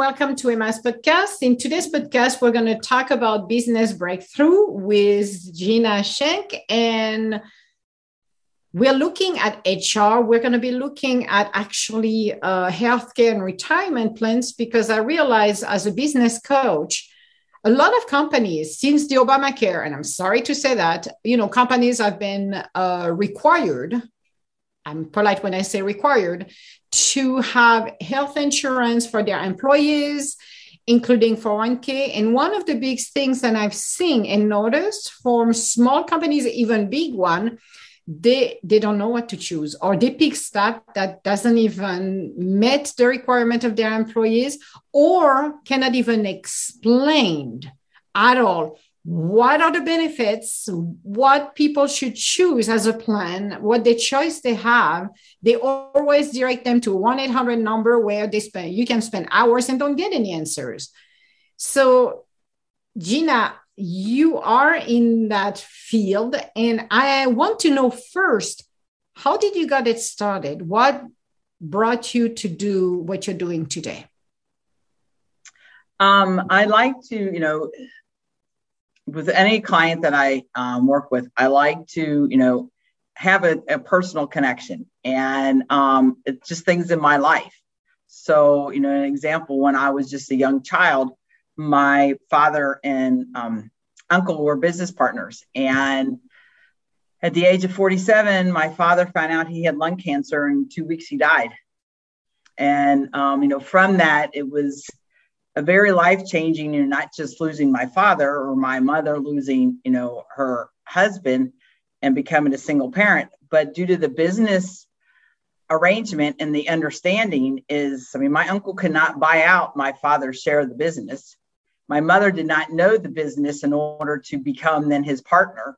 welcome to Emma's podcast. In today's podcast, we're going to talk about business breakthrough with Gina Schenk. And we're looking at HR. We're going to be looking at actually uh, healthcare and retirement plans because I realize as a business coach, a lot of companies since the Obamacare, and I'm sorry to say that, you know, companies have been uh, required. I'm polite when I say required to have health insurance for their employees, including 401k. And one of the big things that I've seen and noticed from small companies, even big one, they they don't know what to choose or they pick stuff that doesn't even meet the requirement of their employees or cannot even explain at all what are the benefits what people should choose as a plan what the choice they have they always direct them to 1-800 number where they spend. You can spend hours and don't get any answers. So gina you are in that field and i want to know first how did you get it started? What brought you to do what you're doing today? Um, i like to you know with any client that I um, work with, I like to, you know, have a, a personal connection and um, it's just things in my life. So, you know, an example when I was just a young child, my father and um, uncle were business partners. And at the age of 47, my father found out he had lung cancer. and two weeks, he died. And, um, you know, from that, it was a very life changing and not just losing my father or my mother losing you know her husband and becoming a single parent but due to the business arrangement and the understanding is i mean my uncle could not buy out my father's share of the business. My mother did not know the business in order to become then his partner.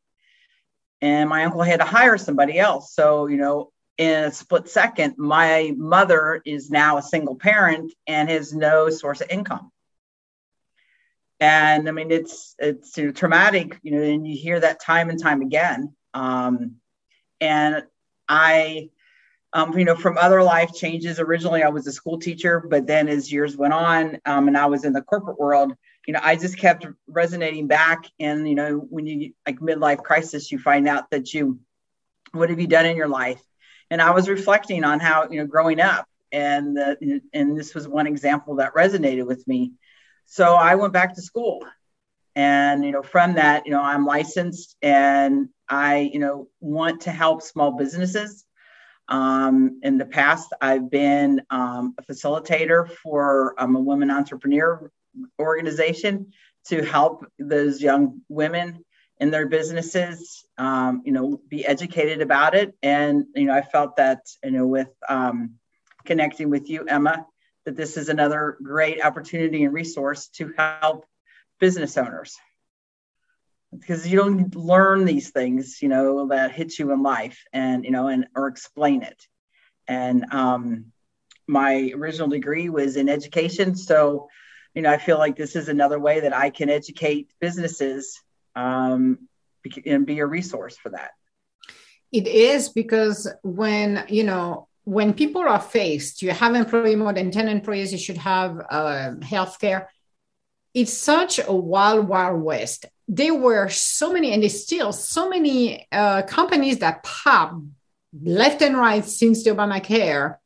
And my uncle had to hire somebody else. So you know in a split second, my mother is now a single parent and has no source of income. And I mean, it's it's you know, traumatic, you know, and you hear that time and time again. Um, and I, um, you know, from other life changes. Originally, I was a school teacher, but then as years went on, um, and I was in the corporate world, you know, I just kept resonating back. And you know, when you like midlife crisis, you find out that you, what have you done in your life? and I was reflecting on how you know growing up, and the, and this was one example that resonated with me. So I went back to school, and you know from that, you know I'm licensed, and I you know want to help small businesses. Um, in the past, I've been um, a facilitator for um, a women entrepreneur organization to help those young women in their businesses, um, you know, be educated about it. And, you know, I felt that, you know, with um, connecting with you, Emma, that this is another great opportunity and resource to help business owners. Because you don't learn these things, you know, that hit you in life and, you know, and or explain it. And um, my original degree was in education. So, you know, I feel like this is another way that I can educate businesses um, and be a resource for that. It is because when, you know, when people are faced, you have employee more than 10 employees, you should have uh, healthcare. It's such a wild, wild west. There were so many, and there's still so many uh, companies that pop left and right since the Obamacare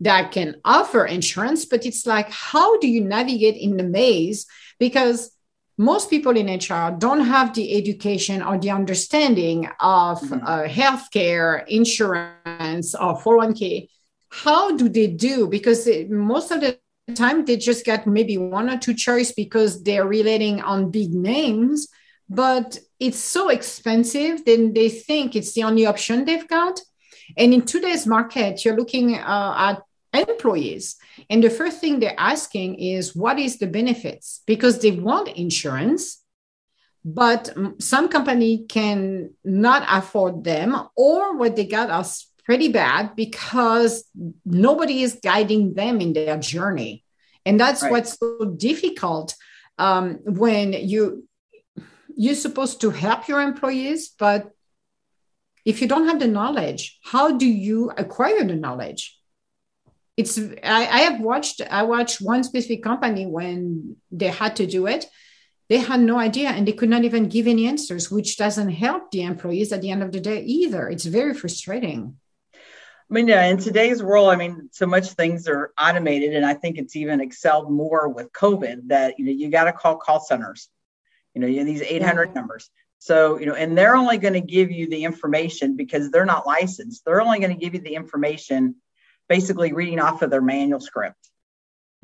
that can offer insurance, but it's like, how do you navigate in the maze? Because most people in HR don't have the education or the understanding of mm-hmm. uh, healthcare, insurance, or 401k. How do they do? Because it, most of the time they just get maybe one or two choice because they're relating on big names, but it's so expensive. Then they think it's the only option they've got. And in today's market, you're looking uh, at employees. And the first thing they're asking is what is the benefits? Because they want insurance but some company can not afford them or what they got us pretty bad because nobody is guiding them in their journey. And that's right. what's so difficult um, when you you're supposed to help your employees but if you don't have the knowledge how do you acquire the knowledge it's I, I have watched i watched one specific company when they had to do it they had no idea and they could not even give any answers which doesn't help the employees at the end of the day either it's very frustrating I mean, yeah, in today's world, I mean, so much things are automated, and I think it's even excelled more with COVID that you know you got to call call centers, you know, you these 800 yeah. numbers. So you know, and they're only going to give you the information because they're not licensed. They're only going to give you the information, basically reading off of their manual script,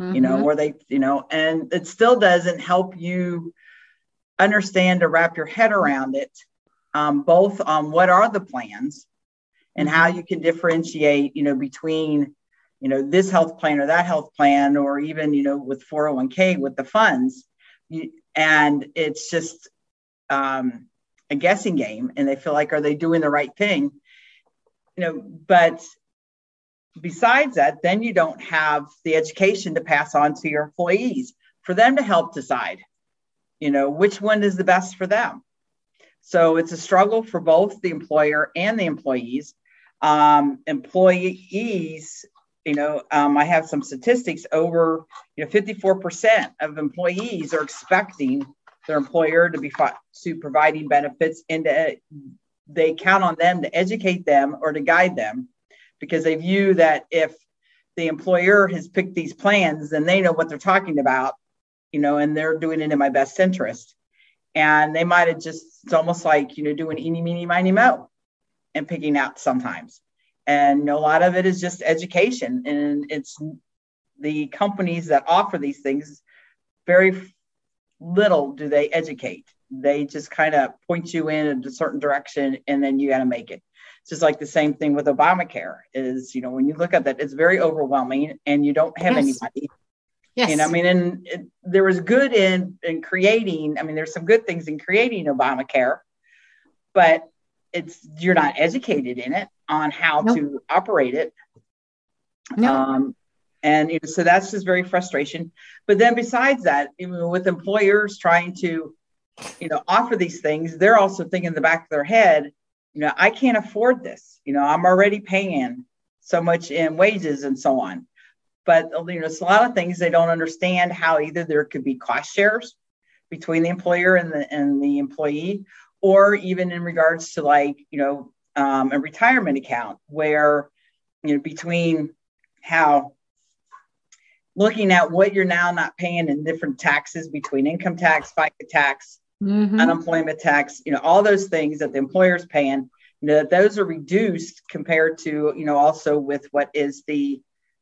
mm-hmm. you know, mm-hmm. where they, you know, and it still doesn't help you understand or wrap your head around it, um, both on what are the plans and how you can differentiate, you know, between, you know, this health plan or that health plan, or even, you know, with 401k with the funds. You, and it's just um, a guessing game. And they feel like, are they doing the right thing? You know, but besides that, then you don't have the education to pass on to your employees for them to help decide, you know, which one is the best for them. So it's a struggle for both the employer and the employees um, employees you know um, i have some statistics over you know 54% of employees are expecting their employer to be to providing benefits and to, they count on them to educate them or to guide them because they view that if the employer has picked these plans then they know what they're talking about you know and they're doing it in my best interest and they might have just it's almost like you know doing eeny meeny miny mo and picking out sometimes. And a lot of it is just education. And it's the companies that offer these things, very little do they educate. They just kind of point you in a certain direction and then you got to make it. Just like the same thing with Obamacare is, you know, when you look at that, it's very overwhelming and you don't have yes. anybody Yes. And I mean, and it, there was good in in creating. I mean, there's some good things in creating Obamacare, but it's you're not educated in it on how to operate it. No. Um, and you know, so that's just very frustration. But then besides that, even with employers trying to, you know, offer these things, they're also thinking in the back of their head, you know, I can't afford this. You know, I'm already paying so much in wages and so on. But you know, it's a lot of things they don't understand how either there could be cost shares between the employer and the and the employee, or even in regards to like you know um, a retirement account where you know between how looking at what you're now not paying in different taxes between income tax FICA tax mm-hmm. unemployment tax you know all those things that the employer's paying you know those are reduced compared to you know also with what is the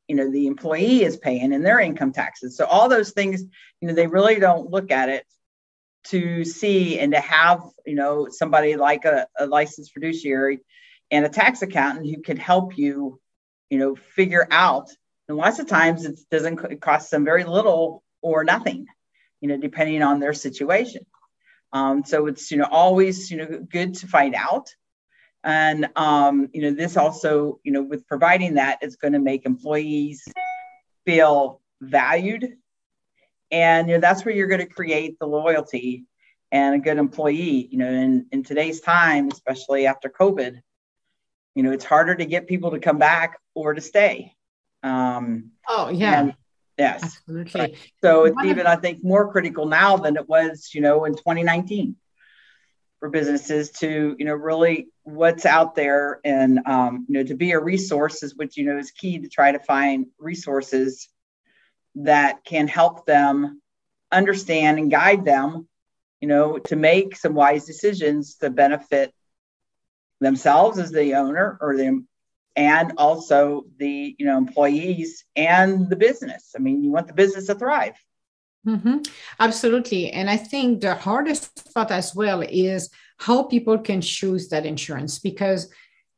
you know the employee is paying in their income taxes. So all those things you know they really don't look at it to see and to have you know somebody like a, a licensed fiduciary and a tax accountant who can help you you know figure out. And lots of times it doesn't cost them very little or nothing you know depending on their situation um, so it's you know always you know good to find out. And um, you know this also you know with providing that it's going to make employees feel valued. And you know that's where you're going to create the loyalty and a good employee you know in, in today's time especially after covid you know it's harder to get people to come back or to stay. Um oh yeah. and, yes absolutely right. so it's even i think more critical now than it was you know in 2019 for businesses to you know really what's out there and um, you know to be a resource is what you know is key to try to find resources that can help them understand and guide them, you know, to make some wise decisions to benefit themselves as the owner or the and also the you know employees and the business. I mean, you want the business to thrive. Mm-hmm. Absolutely. And I think the hardest part as well is how people can choose that insurance because,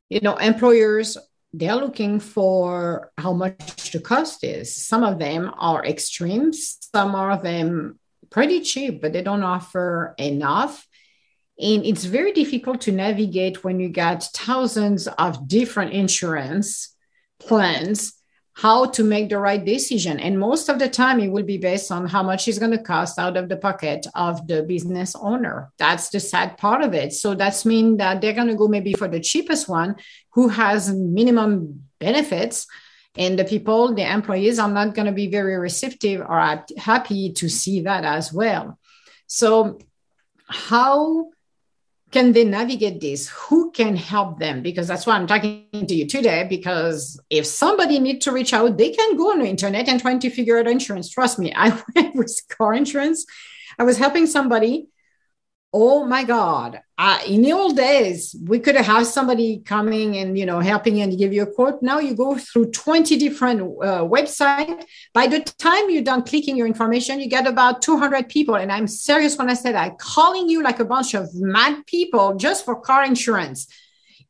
you know, employers they're looking for how much the cost is. Some of them are extremes, some of them pretty cheap, but they don't offer enough. And it's very difficult to navigate when you got thousands of different insurance plans how to make the right decision. And most of the time, it will be based on how much it's going to cost out of the pocket of the business owner. That's the sad part of it. So that's mean that they're going to go maybe for the cheapest one who has minimum benefits and the people the employees are not going to be very receptive or happy to see that as well so how can they navigate this? Who can help them? Because that's why i'm talking to you today because if somebody needs to reach out they can go on the internet and trying to figure out insurance. Trust me i went with car insurance. I was helping somebody oh my god. Uh, in the old days we could have somebody coming and you know helping and give you a quote. Now you go through 20 different uh, websites by the time you're done clicking your information you get about 200 people. And i'm serious when i said i'm calling you like a bunch of mad people just for car insurance.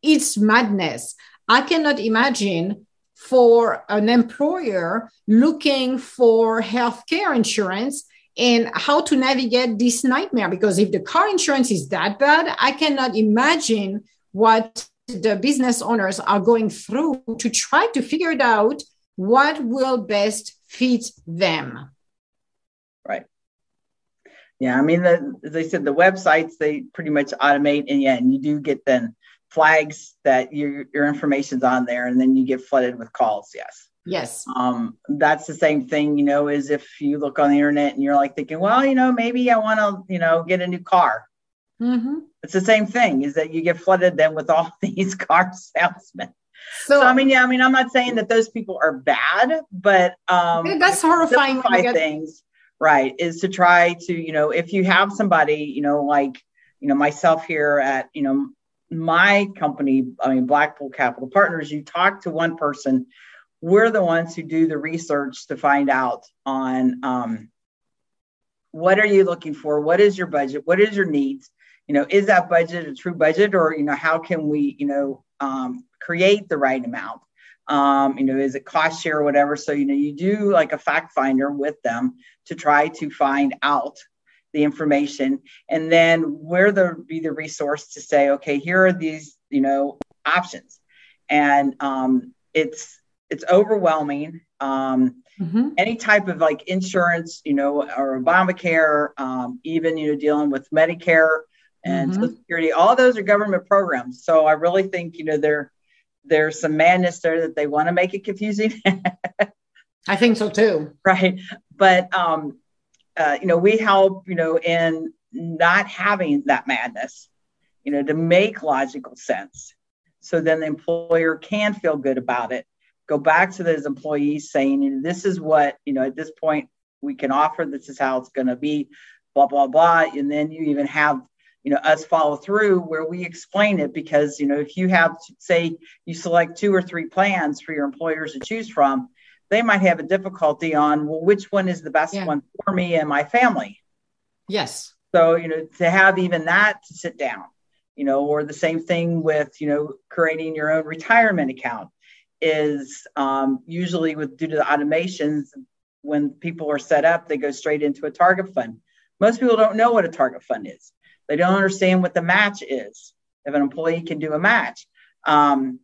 It's madness. I cannot imagine for an employer looking for healthcare insurance and how to navigate this nightmare. Because if the car insurance is that bad, I cannot imagine what the business owners are going through to try to figure it out what will best fit them. Right. Yeah, I mean, the, as I said, the websites they pretty much automate, and yeah, and you do get then flags that your your information's on there, and then you get flooded with calls. Yes. Yes. Um, that's the same thing, you know, is if you look on the internet and you're like thinking, well, you know, maybe I want to, you know, get a new car. Mm-hmm. It's the same thing is that you get flooded then with all these car salesmen. So, so, I mean, yeah, I mean, I'm not saying that those people are bad, but um, that's horrifying. Things, right? Is to try to, you know, if you have somebody, you know, like, you know, myself here at, you know, my company, I mean, Black Bull Capital Partners, you talk to one person we're the ones who do the research to find out on um, what are you looking for? What is your budget? What is your needs? You know is that budget a true budget or you know how can we you know um, create the right amount? Um, you know is it cost share or whatever? So you know you do like a fact finder with them to try to find out the information. And then we're the be the resource to say okay here are these you know options. And um, it's it's overwhelming. Um, mm-hmm. Any type of like insurance, you know, or Obamacare, um, even you know, dealing with Medicare and mm-hmm. Social Security, all those are government programs. So I really think you know there there's some madness there that they want to make it confusing. I think so too. Right, but um, uh, you know, we help you know in not having that madness, you know, to make logical sense. So then the employer can feel good about it go back to those employees saying, this is what, you know, at this point we can offer, this is how it's going to be, blah, blah, blah. And then you even have, you know, us follow through where we explain it because, you know, if you have, say, you select two or three plans for your employers to choose from, they might have a difficulty on, well, which one is the best yeah. one for me and my family? Yes. So, you know, to have even that to sit down, you know, or the same thing with, you know, creating your own retirement account is um, usually with due to the automations when people are set up they go straight into a target fund. Most people don't know what a target fund is. They don't understand what the match is if an employee can do a match. Um,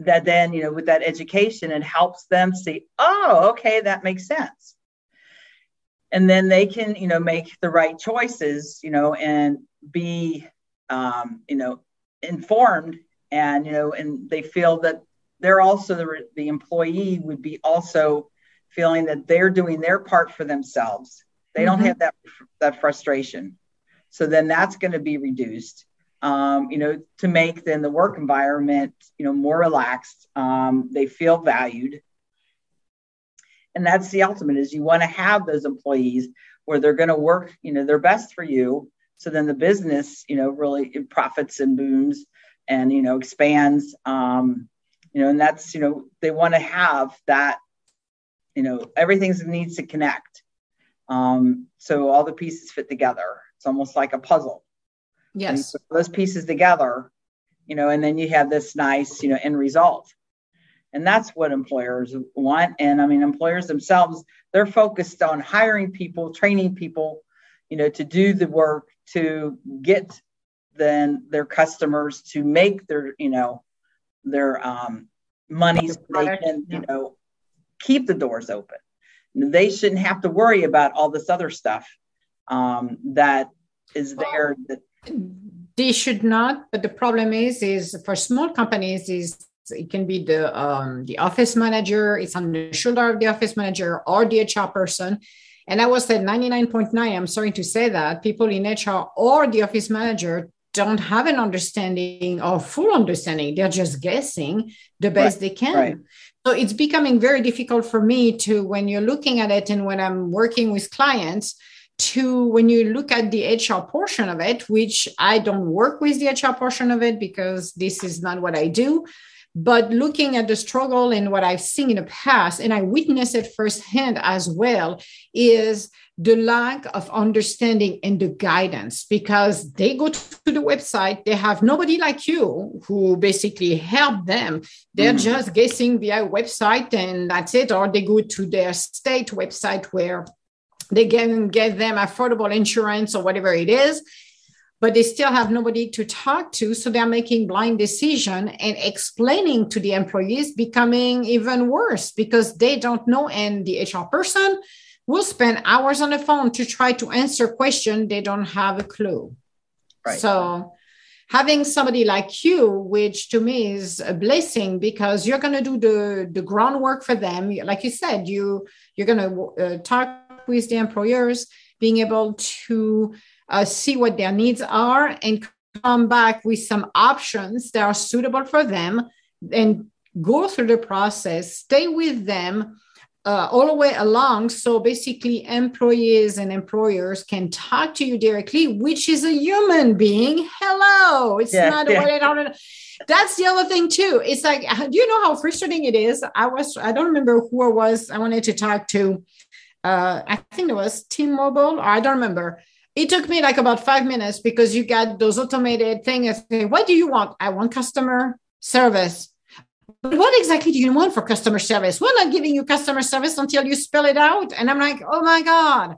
that then you know with that education it helps them see oh okay that makes sense. And then they can you know make the right choices you know and be um, you know informed and you know and they feel that they're also the, the employee would be also feeling that they're doing their part for themselves. They mm-hmm. don't have that that frustration. So then that's going to be reduced. Um, you know, to make then the work environment, you know, more relaxed. Um, they feel valued. And that's the ultimate is you want to have those employees where they're going to work, you know, their best for you. So then the business, you know, really profits and booms and, you know, expands. Um, you know and that's you know they want to have that you know everything needs to connect. Um, so all the pieces fit together. It's almost like a puzzle. Yes. those pieces together you know and then you have this nice you know end result. And that's what employers want. And i mean employers themselves they're focused on hiring people training people you know to do the work to get then their customers to make their you know their um, money so they can, you know, keep the doors open. They shouldn't have to worry about all this other stuff um, that is there. That they should not. But the problem is, is for small companies, is it can be the um, the office manager. It's on the shoulder of the office manager or the HR person. And I was at 99.9. I'm sorry to say that people in HR or the office manager don't have an understanding or full understanding. They're just guessing the best right. they can. Right. So it's becoming very difficult for me to, when you're looking at it and when I'm working with clients, to when you look at the HR portion of it, which I don't work with the HR portion of it because this is not what I do. But looking at the struggle and what I've seen in the past, and I witness it firsthand as well, is the lack of understanding and the guidance. Because they go to the website they have nobody like you who basically help them. They're mm. just guessing via website and that's it. Or they go to their state website where they can get them affordable insurance or whatever it is but they still have nobody to talk to. So they're making blind decision and explaining to the employees becoming even worse because they don't know. And the hr person will spend hours on the phone to try to answer question they don't have a clue. Right. so having somebody like you which to me is a blessing because you're going to do the the groundwork for them. Like you said you you're going to uh, talk with the employers being able to uh, see what their needs are and come back with some options that are suitable for them and go through the process stay with them uh, all the way along. So basically, employees and employers can talk to you directly, which is a human being. Hello, it's yeah, not yeah. what That's the other thing too. It's like, do you know how frustrating it is? I was, I don't remember who I was. I wanted to talk to. Uh, I think it was T-Mobile, or I don't remember. It took me like about five minutes because you got those automated things. What do you want? I want customer service but what exactly do you want for customer service? We're not giving you customer service until you spell it out. And I'm like, oh my God.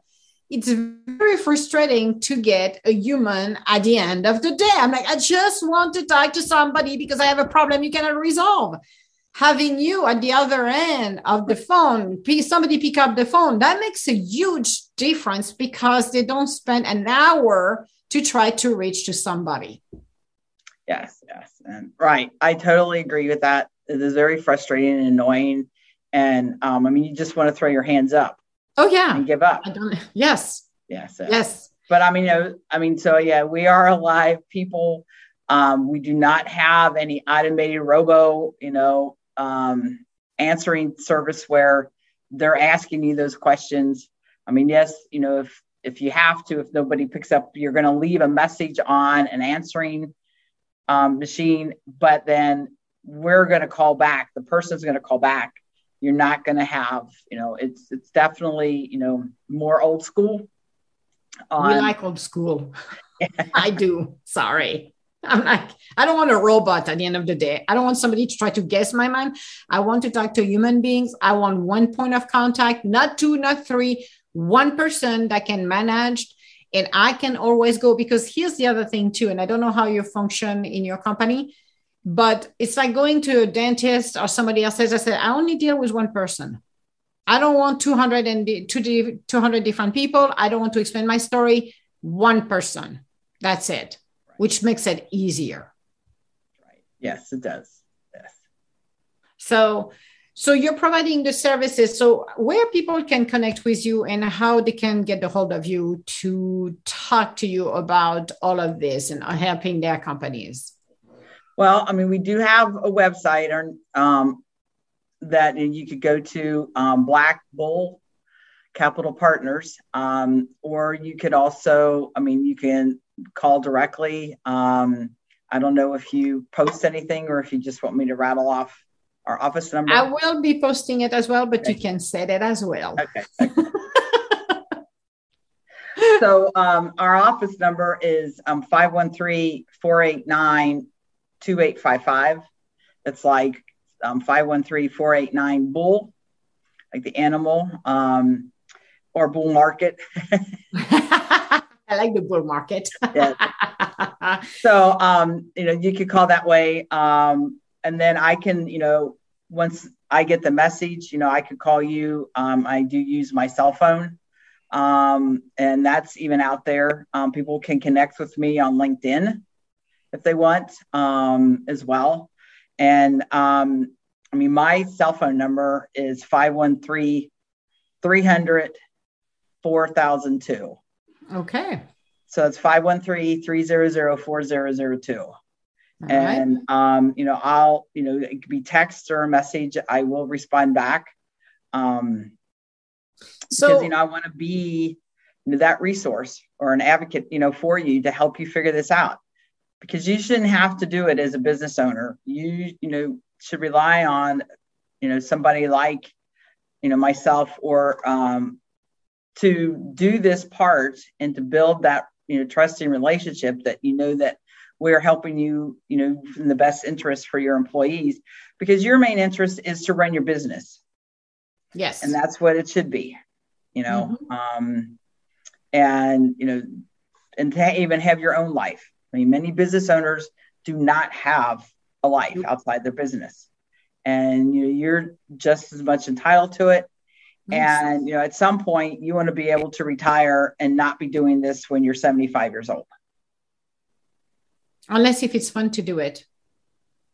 It's very frustrating to get a human at the end of the day. I'm like, I just want to talk to somebody because I have a problem you cannot resolve. Having you at the other end of the phone, somebody pick up the phone, that makes a huge difference because they don't spend an hour to try to reach to somebody. Yes, yes. And right. I totally agree with that it is very frustrating and annoying. And um, I mean, you just want to throw your hands up. Oh yeah, and give up. Yes. Yeah. So. Yes. But I mean, I mean, so yeah, we are alive people. Um, we do not have any automated robo, you know, um, answering service where they're asking you those questions. I mean, yes, you know, if if you have to, if nobody picks up, you're going to leave a message on an answering um, machine. But then we're going to call back. The person's going to call back. You're not going to have you know it's it's definitely you know more old school. On... we like old school. I do. Sorry i'm like i don't want a robot at the end of the day i don't want somebody to try to guess my mind i want to talk to human beings i want one point of contact not two not three one person that can manage and i can always go because here's the other thing too and i don't know how you function in your company but it's like going to a dentist or somebody else says, I said, I only deal with one person. I don't want 200 and 200 different people. I don't want to explain my story. One person. That's it, right. which makes it easier. Right. Yes, it does. Yes. So, so you're providing the services. So where people can connect with you and how they can get a hold of you to talk to you about all of this and helping their companies. Well, I mean, we do have a website or, um, that you could go to um, Black Bull Capital Partners, um, or you could also, I mean, you can call directly. Um, I don't know if you post anything or if you just want me to rattle off our office number. I will be posting it as well, but okay. you can set it as well. Okay. okay. so um, our office number is um, 513 489 2855. It's like um, 513 489 Bull, like the animal, um, or Bull Market. I like the Bull Market. yeah. So, um, you know, you could call that way. Um, and then I can, you know, once I get the message, you know, I could call you. Um, I do use my cell phone. Um, and that's even out there. Um, people can connect with me on LinkedIn if they want um, as well. And um, I mean, my cell phone number is 513 300 4002. Okay. So it's 513 300 4002. And, right. um, you know, I'll, you know, it could be text or a message. I will respond back. Um, so, because, you know, I want to be you know, that resource or an advocate, you know, for you to help you figure this out because you shouldn't have to do it as a business owner. You, you know, should rely on, you know, somebody like, you know, myself or um, to do this part and to build that, you know, trusting relationship that you know that we're helping you, you know, in the best interest for your employees because your main interest is to run your business. Yes. And that's what it should be, you know. Mm-hmm. Um, and, you know, and to even have your own life. I mean, many business owners do not have a life outside their business. And you know, you're just as much entitled to it. And you know, at some point you want to be able to retire and not be doing this when you're 75 years old. Unless if it's fun to do it.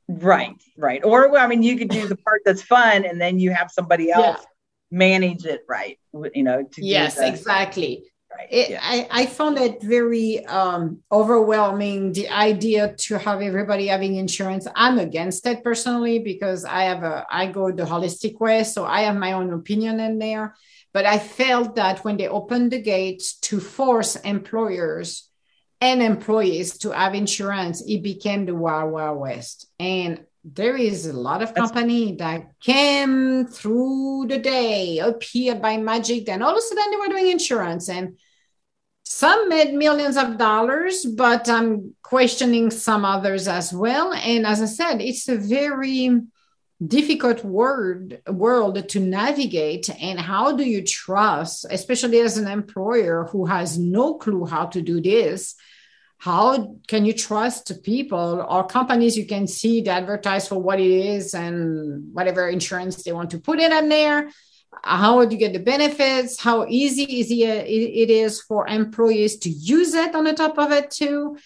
Right, right. Or I mean, you could do the part that's fun and then you have somebody else yeah. manage it right. You know, yes, exactly right. It, yeah. I, I found it very um, overwhelming the idea to have everybody having insurance i'm against it personally because i have a i go the holistic way so i have my own opinion in there but i felt that when they opened the gate to force employers and employees to have insurance it became the wild wild west and there is a lot of company that came through the day appeared by magic then all of a sudden they were doing insurance and some made millions of dollars, but I'm questioning some others as well. And as I said, it's a very difficult word world to navigate and how do you trust especially as an employer who has no clue how to do this how can you trust people or companies you can see to advertise for what it is and whatever insurance they want to put it in there how would you get the benefits? How easy is it is for employees to use it on the top of it too?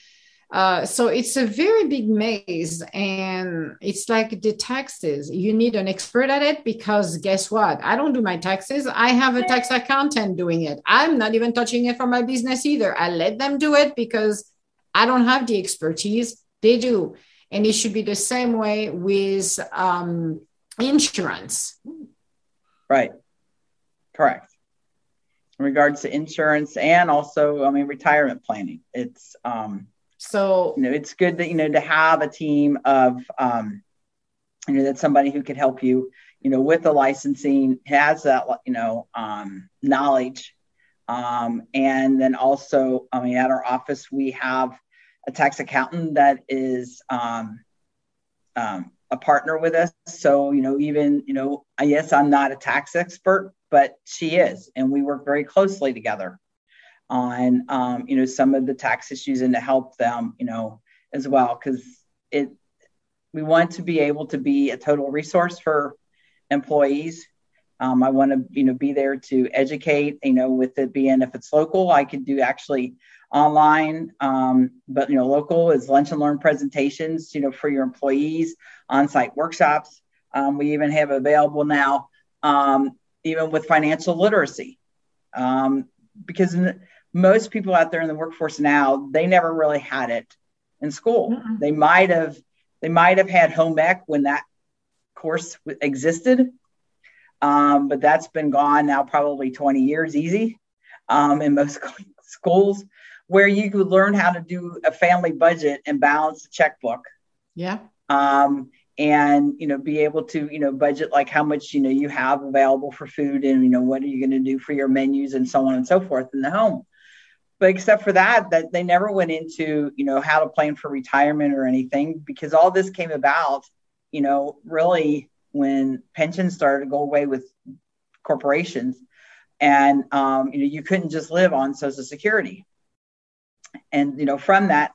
Uh, so it's a very big maze and it's like the taxes. You need an expert at it because guess what? I don't do my taxes. I have a tax accountant doing it. I'm not even touching it for my business either. I let them do it because i don't have the expertise. They do. And it should be the same way with um, insurance Right. Correct. In regards to insurance and also, I mean, retirement planning. It's um so you know, it's good that you know to have a team of um you know that's somebody who could help you, you know, with the licensing, has that you know um knowledge. Um, and then also, I mean, at our office, we have a tax accountant that is um, um, a partner with us. So, you know, even, you know, I yes, I'm not a tax expert, but she is. And we work very closely together on, um, you know, some of the tax issues and to help them, you know, as well. Cause it, we want to be able to be a total resource for employees. Um, I want to, you know, be there to educate, you know, with it being if it's local, I could do actually online, um, but you know, local is lunch and learn presentations, you know, for your employees, on-site workshops. Um, we even have available now, um, even with financial literacy, um, because most people out there in the workforce now they never really had it in school. Mm-hmm. They might have they might have had home ec when that course existed, um, but that's been gone now probably 20 years easy um, in most schools where you could learn how to do a family budget and balance a checkbook. Yeah. Um, and you know be able to you know budget like how much you know you have available for food and you know what are you going to do for your menus and so on and so forth in the home but except for that that they never went into you know how to plan for retirement or anything because all this came about you know really when pensions started to go away with corporations and um, you know you couldn't just live on social security and you know from that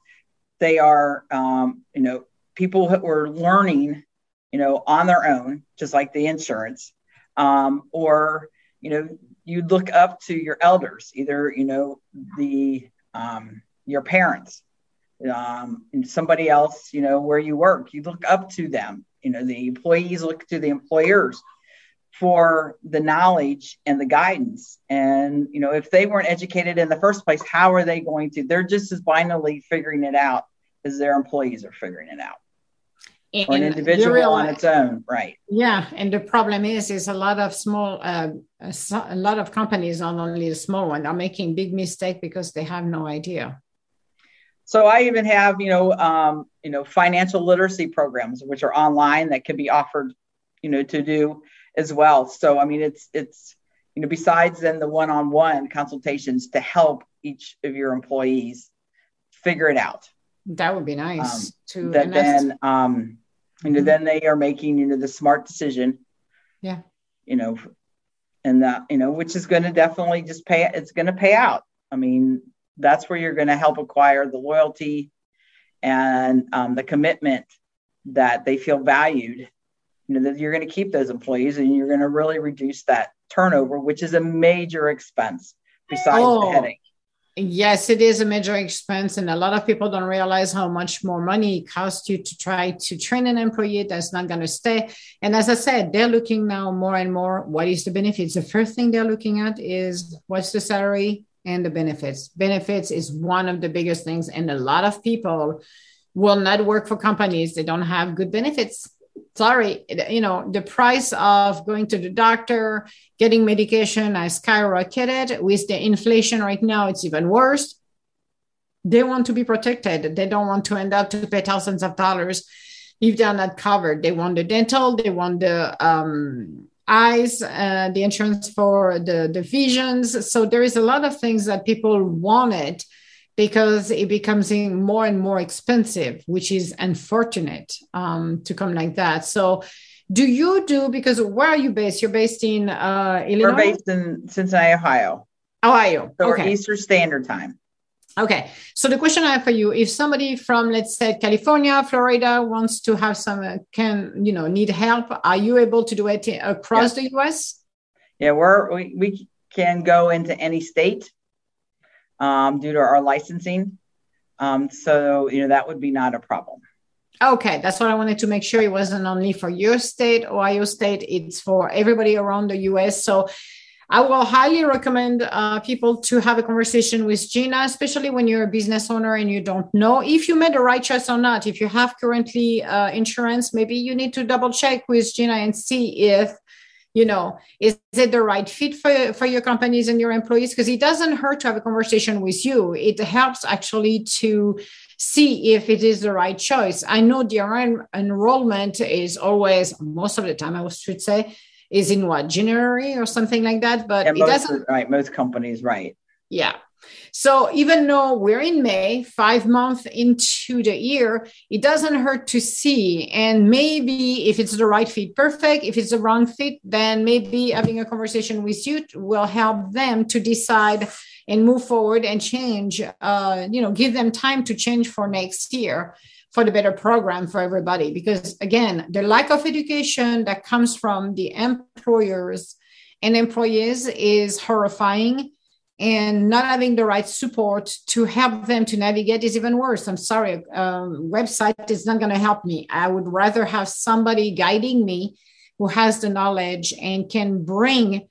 they are um, you know people who are learning you know on their own just like the insurance um, or you know you look up to your elders either you know the um, your parents um, somebody else you know where you work. You look up to them. You know, the employees look to the employers for the knowledge and the guidance. And, you know, if they weren't educated in the first place, how are they going to? They're just as blindly figuring it out as their employees are figuring it out. And or an individual real, on its own, right? Yeah, and the problem is, is a lot of small, uh, a lot of companies, not only the small one, are making big mistake because they have no idea. So I even have, you know, um, you know, financial literacy programs which are online that can be offered, you know, to do as well. So I mean, it's it's you know, besides then the one-on-one consultations to help each of your employees figure it out. That would be nice um, to that then um you know mm-hmm. then they are making you know the smart decision. Yeah. You know, and that you know which is going to definitely just pay it's going to pay out. I mean, that's where you're going to help acquire the loyalty and um, the commitment that they feel valued you know that you're going to keep those employees and you're going to really reduce that turnover which is a major expense besides oh, the headache. yes it is a major expense and a lot of people don't realize how much more money it costs you to try to train an employee that's not going to stay. And as i said they're looking now more and more what is the benefits? The first thing they're looking at is what's the salary and the benefits. Benefits is one of the biggest things and a lot of people will not work for companies. That don't have good benefits sorry, you know, the price of going to the doctor, getting medication has skyrocketed. With the inflation right now, it's even worse. They want to be protected. They don't want to end up to pay thousands of dollars if they're not covered. They want the dental, they want the um, eyes, uh, the insurance for the, the visions. So there is a lot of things that people wanted because it becomes more and more expensive, which is unfortunate um, to come like that. So, do you do because where are you based? You're based in uh, Illinois. We're based in Cincinnati, Ohio. Ohio. So okay. Eastern Standard Time. Okay. So the question I have for you: If somebody from, let's say, California, Florida, wants to have some, uh, can you know, need help, are you able to do it across the U.S.? Yeah, we're we, we can go into any state um, due to our licensing. Um, so, you know, that would be not a problem. Okay, that's what I wanted to make sure it wasn't only for your state, Ohio State, it's for everybody around the US. So, I will highly recommend uh, people to have a conversation with Gina, especially when you're a business owner and you don't know if you made the right choice or not. If you have currently uh, insurance, maybe you need to double check with Gina and see if you know is it the right fit for, for your companies and your employees? Because it doesn't hurt to have a conversation with you. It helps actually to see if it is the right choice. I know the enrollment is always most of the time i should say is in what january or something like that but yeah, it doesn't right most companies right. Yeah so even though we're in May, five months into the year, it doesn't hurt to see. And maybe if it's the right fit, perfect. If it's the wrong fit, then maybe having a conversation with you will help them to decide and move forward and change. Uh, you know, give them time to change for next year for the better program for everybody. Because again, the lack of education that comes from the employers and employees is horrifying and not having the right support to help them to navigate is even worse. I'm sorry, um, website is not going to help me. I would rather have somebody guiding me who has the knowledge and can bring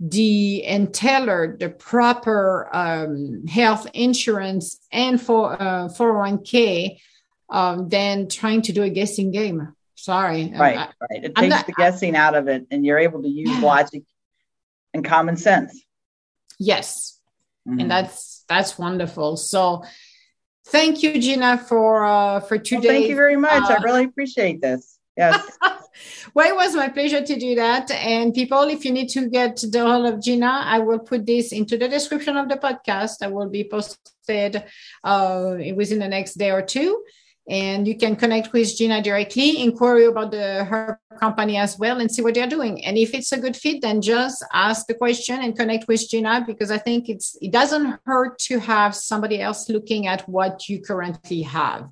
the and tailor the proper um, health insurance and for uh, 401k um, than trying to do a guessing game. Sorry. Right, I, right. It takes not, the guessing out of it, and you're able to use yeah. logic and common sense. Yes. Mm-hmm. And that's that's wonderful. So thank you, Gina, for uh for today. Well, thank you very much. Uh, I really appreciate this. Yes. well, it was my pleasure to do that. And people, if you need to get the whole of Gina, I will put this into the description of the podcast. I will be posted uh, within the next day or two and you can connect with Gina directly, inquire about the, her company as well, and see what they're doing. And if it's a good fit, then just ask the question and connect with Gina because I think it's it doesn't hurt to have somebody else looking at what you currently have.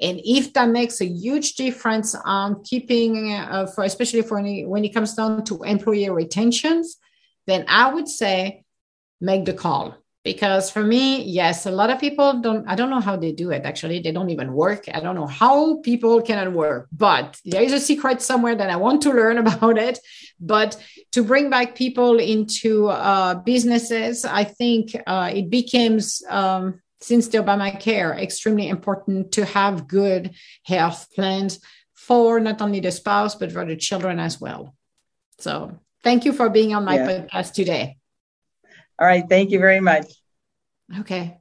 And if that makes a huge difference on keeping, uh, for especially for when it comes down to employee retentions, then I would say make the call because for me yes a lot of people don't i don't know how they do it actually they don't even work i don't know how people cannot work but there is a secret somewhere that i want to learn about it but to bring back people into uh, businesses i think uh, it becomes um, since the obamacare extremely important to have good health plans for not only the spouse but for the children as well so thank you for being on my yeah. podcast today all right. Thank you very much. Okay.